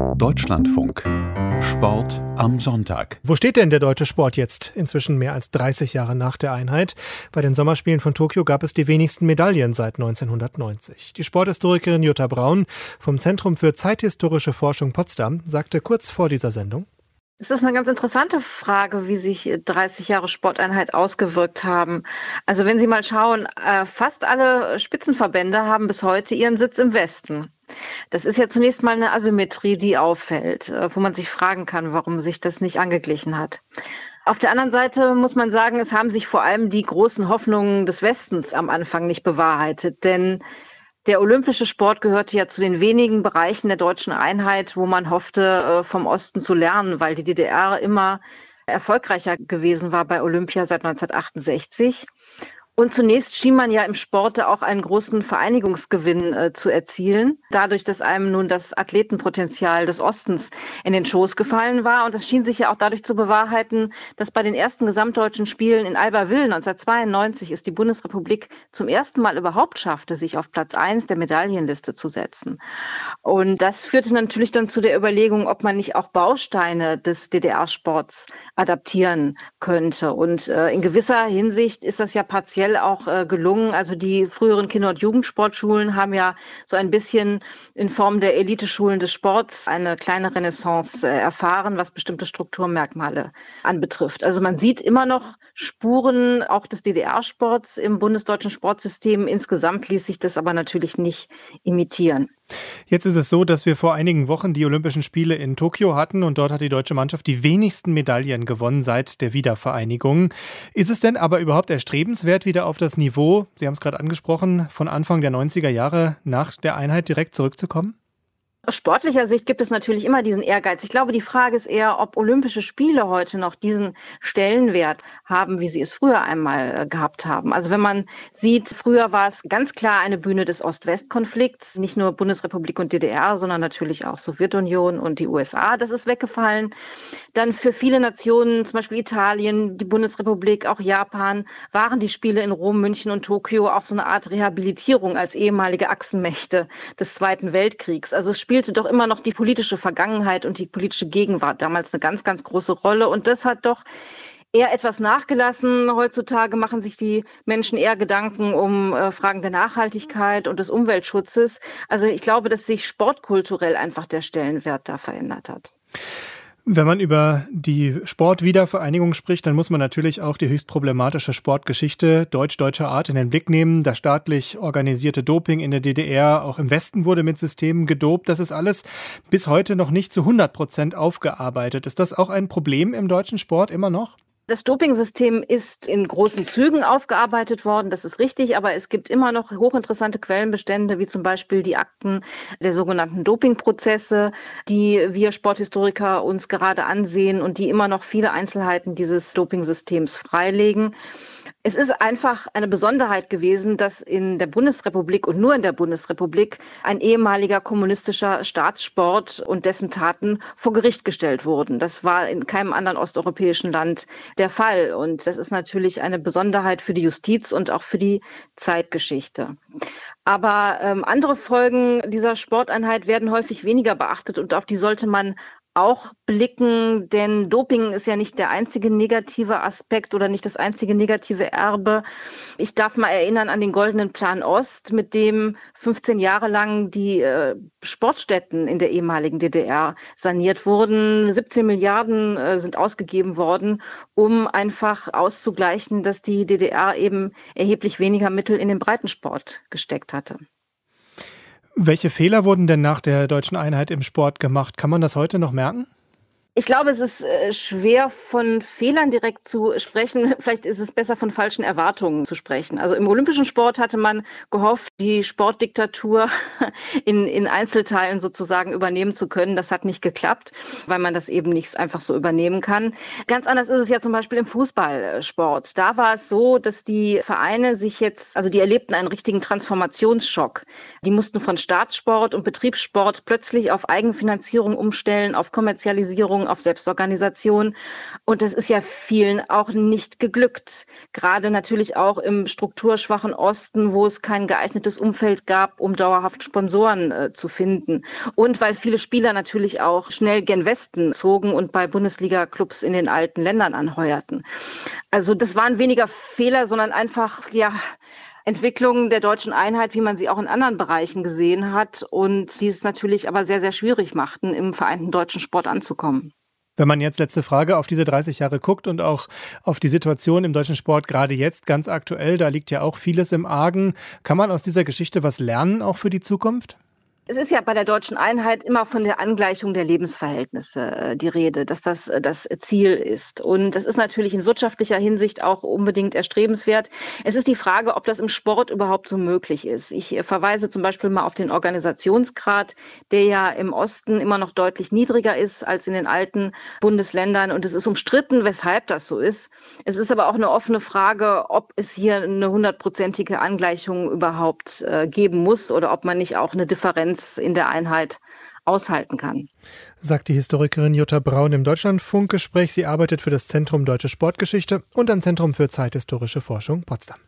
Deutschlandfunk. Sport am Sonntag. Wo steht denn der deutsche Sport jetzt, inzwischen mehr als 30 Jahre nach der Einheit? Bei den Sommerspielen von Tokio gab es die wenigsten Medaillen seit 1990. Die Sporthistorikerin Jutta Braun vom Zentrum für zeithistorische Forschung Potsdam sagte kurz vor dieser Sendung, es ist eine ganz interessante Frage, wie sich 30 Jahre Sporteinheit ausgewirkt haben. Also wenn Sie mal schauen, äh, fast alle Spitzenverbände haben bis heute ihren Sitz im Westen. Das ist ja zunächst mal eine Asymmetrie, die auffällt, äh, wo man sich fragen kann, warum sich das nicht angeglichen hat. Auf der anderen Seite muss man sagen, es haben sich vor allem die großen Hoffnungen des Westens am Anfang nicht bewahrheitet, denn der olympische Sport gehörte ja zu den wenigen Bereichen der deutschen Einheit, wo man hoffte, äh, vom Osten zu lernen, weil die DDR immer erfolgreicher gewesen war bei Olympia seit 1968. Und zunächst schien man ja im Sport auch einen großen Vereinigungsgewinn äh, zu erzielen, dadurch, dass einem nun das Athletenpotenzial des Ostens in den Schoß gefallen war. Und das schien sich ja auch dadurch zu bewahrheiten, dass bei den ersten gesamtdeutschen Spielen in Albertville 1992 es die Bundesrepublik zum ersten Mal überhaupt schaffte, sich auf Platz eins der Medaillenliste zu setzen. Und das führte natürlich dann zu der Überlegung, ob man nicht auch Bausteine des DDR-Sports adaptieren könnte. Und äh, in gewisser Hinsicht ist das ja partiell speziell auch äh, gelungen. Also die früheren Kinder- und Jugendsportschulen haben ja so ein bisschen in Form der Eliteschulen des Sports eine kleine Renaissance äh, erfahren, was bestimmte Strukturmerkmale anbetrifft. Also man sieht immer noch Spuren auch des DDR-Sports im bundesdeutschen Sportsystem. Insgesamt ließ sich das aber natürlich nicht imitieren. Jetzt ist es so, dass wir vor einigen Wochen die Olympischen Spiele in Tokio hatten und dort hat die deutsche Mannschaft die wenigsten Medaillen gewonnen seit der Wiedervereinigung. Ist es denn aber überhaupt erstrebenswert, wieder auf das Niveau, Sie haben es gerade angesprochen, von Anfang der 90er Jahre nach der Einheit direkt zurückzukommen? Aus sportlicher Sicht gibt es natürlich immer diesen Ehrgeiz. Ich glaube, die Frage ist eher, ob Olympische Spiele heute noch diesen Stellenwert haben, wie sie es früher einmal äh, gehabt haben. Also wenn man sieht, früher war es ganz klar eine Bühne des Ost-West-Konflikts, nicht nur Bundesrepublik und DDR, sondern natürlich auch Sowjetunion und die USA. Das ist weggefallen. Dann für viele Nationen, zum Beispiel Italien, die Bundesrepublik, auch Japan, waren die Spiele in Rom, München und Tokio auch so eine Art Rehabilitierung als ehemalige Achsenmächte des Zweiten Weltkriegs. Also es spielte doch immer noch die politische Vergangenheit und die politische Gegenwart damals eine ganz, ganz große Rolle. Und das hat doch eher etwas nachgelassen. Heutzutage machen sich die Menschen eher Gedanken um äh, Fragen der Nachhaltigkeit und des Umweltschutzes. Also ich glaube, dass sich sportkulturell einfach der Stellenwert da verändert hat. Wenn man über die Sportwiedervereinigung spricht, dann muss man natürlich auch die höchst problematische Sportgeschichte deutsch-deutscher Art in den Blick nehmen. Das staatlich organisierte Doping in der DDR, auch im Westen wurde mit Systemen gedopt. Das ist alles bis heute noch nicht zu 100 Prozent aufgearbeitet. Ist das auch ein Problem im deutschen Sport immer noch? Das Dopingsystem ist in großen Zügen aufgearbeitet worden, das ist richtig, aber es gibt immer noch hochinteressante Quellenbestände, wie zum Beispiel die Akten der sogenannten Dopingprozesse, die wir Sporthistoriker uns gerade ansehen und die immer noch viele Einzelheiten dieses Dopingsystems freilegen. Es ist einfach eine Besonderheit gewesen, dass in der Bundesrepublik und nur in der Bundesrepublik ein ehemaliger kommunistischer Staatssport und dessen Taten vor Gericht gestellt wurden. Das war in keinem anderen osteuropäischen Land der Fall. Und das ist natürlich eine Besonderheit für die Justiz und auch für die Zeitgeschichte. Aber ähm, andere Folgen dieser Sporteinheit werden häufig weniger beachtet und auf die sollte man auch blicken, denn Doping ist ja nicht der einzige negative Aspekt oder nicht das einzige negative Erbe. Ich darf mal erinnern an den Goldenen Plan Ost, mit dem 15 Jahre lang die äh, Sportstätten in der ehemaligen DDR saniert wurden. 17 Milliarden äh, sind ausgegeben worden, um einfach auszugleichen, dass die DDR eben erheblich weniger Mittel in den Breitensport gesteckt hatte. Welche Fehler wurden denn nach der deutschen Einheit im Sport gemacht? Kann man das heute noch merken? Ich glaube, es ist äh, schwer von Fehlern direkt zu sprechen. Vielleicht ist es besser von falschen Erwartungen zu sprechen. Also im olympischen Sport hatte man gehofft, die Sportdiktatur in, in Einzelteilen sozusagen übernehmen zu können. Das hat nicht geklappt, weil man das eben nicht einfach so übernehmen kann. Ganz anders ist es ja zum Beispiel im Fußballsport. Da war es so, dass die Vereine sich jetzt, also die erlebten einen richtigen Transformationsschock. Die mussten von Staatssport und Betriebssport plötzlich auf Eigenfinanzierung umstellen, auf Kommerzialisierung, auf Selbstorganisation. Und das ist ja vielen auch nicht geglückt. Gerade natürlich auch im strukturschwachen Osten, wo es kein geeignetes Umfeld gab, um dauerhaft Sponsoren äh, zu finden. Und weil viele Spieler natürlich auch schnell gen Westen zogen und bei Bundesliga-Clubs in den alten Ländern anheuerten. Also das waren weniger Fehler, sondern einfach, ja, Entwicklungen der deutschen Einheit, wie man sie auch in anderen Bereichen gesehen hat und die es natürlich aber sehr, sehr schwierig machten, im vereinten deutschen Sport anzukommen. Wenn man jetzt letzte Frage auf diese 30 Jahre guckt und auch auf die Situation im deutschen Sport gerade jetzt ganz aktuell, da liegt ja auch vieles im Argen. Kann man aus dieser Geschichte was lernen, auch für die Zukunft? Es ist ja bei der deutschen Einheit immer von der Angleichung der Lebensverhältnisse äh, die Rede, dass das äh, das Ziel ist. Und das ist natürlich in wirtschaftlicher Hinsicht auch unbedingt erstrebenswert. Es ist die Frage, ob das im Sport überhaupt so möglich ist. Ich äh, verweise zum Beispiel mal auf den Organisationsgrad, der ja im Osten immer noch deutlich niedriger ist als in den alten Bundesländern. Und es ist umstritten, weshalb das so ist. Es ist aber auch eine offene Frage, ob es hier eine hundertprozentige Angleichung überhaupt geben muss oder ob man nicht auch eine Differenz Konkurrenz in der Einheit aushalten kann. Sagt die Historikerin Jutta Braun im Deutschlandfunkgespräch. Sie arbeitet für das Zentrum Deutsche Sportgeschichte und am Zentrum für zeithistorische Forschung Potsdam.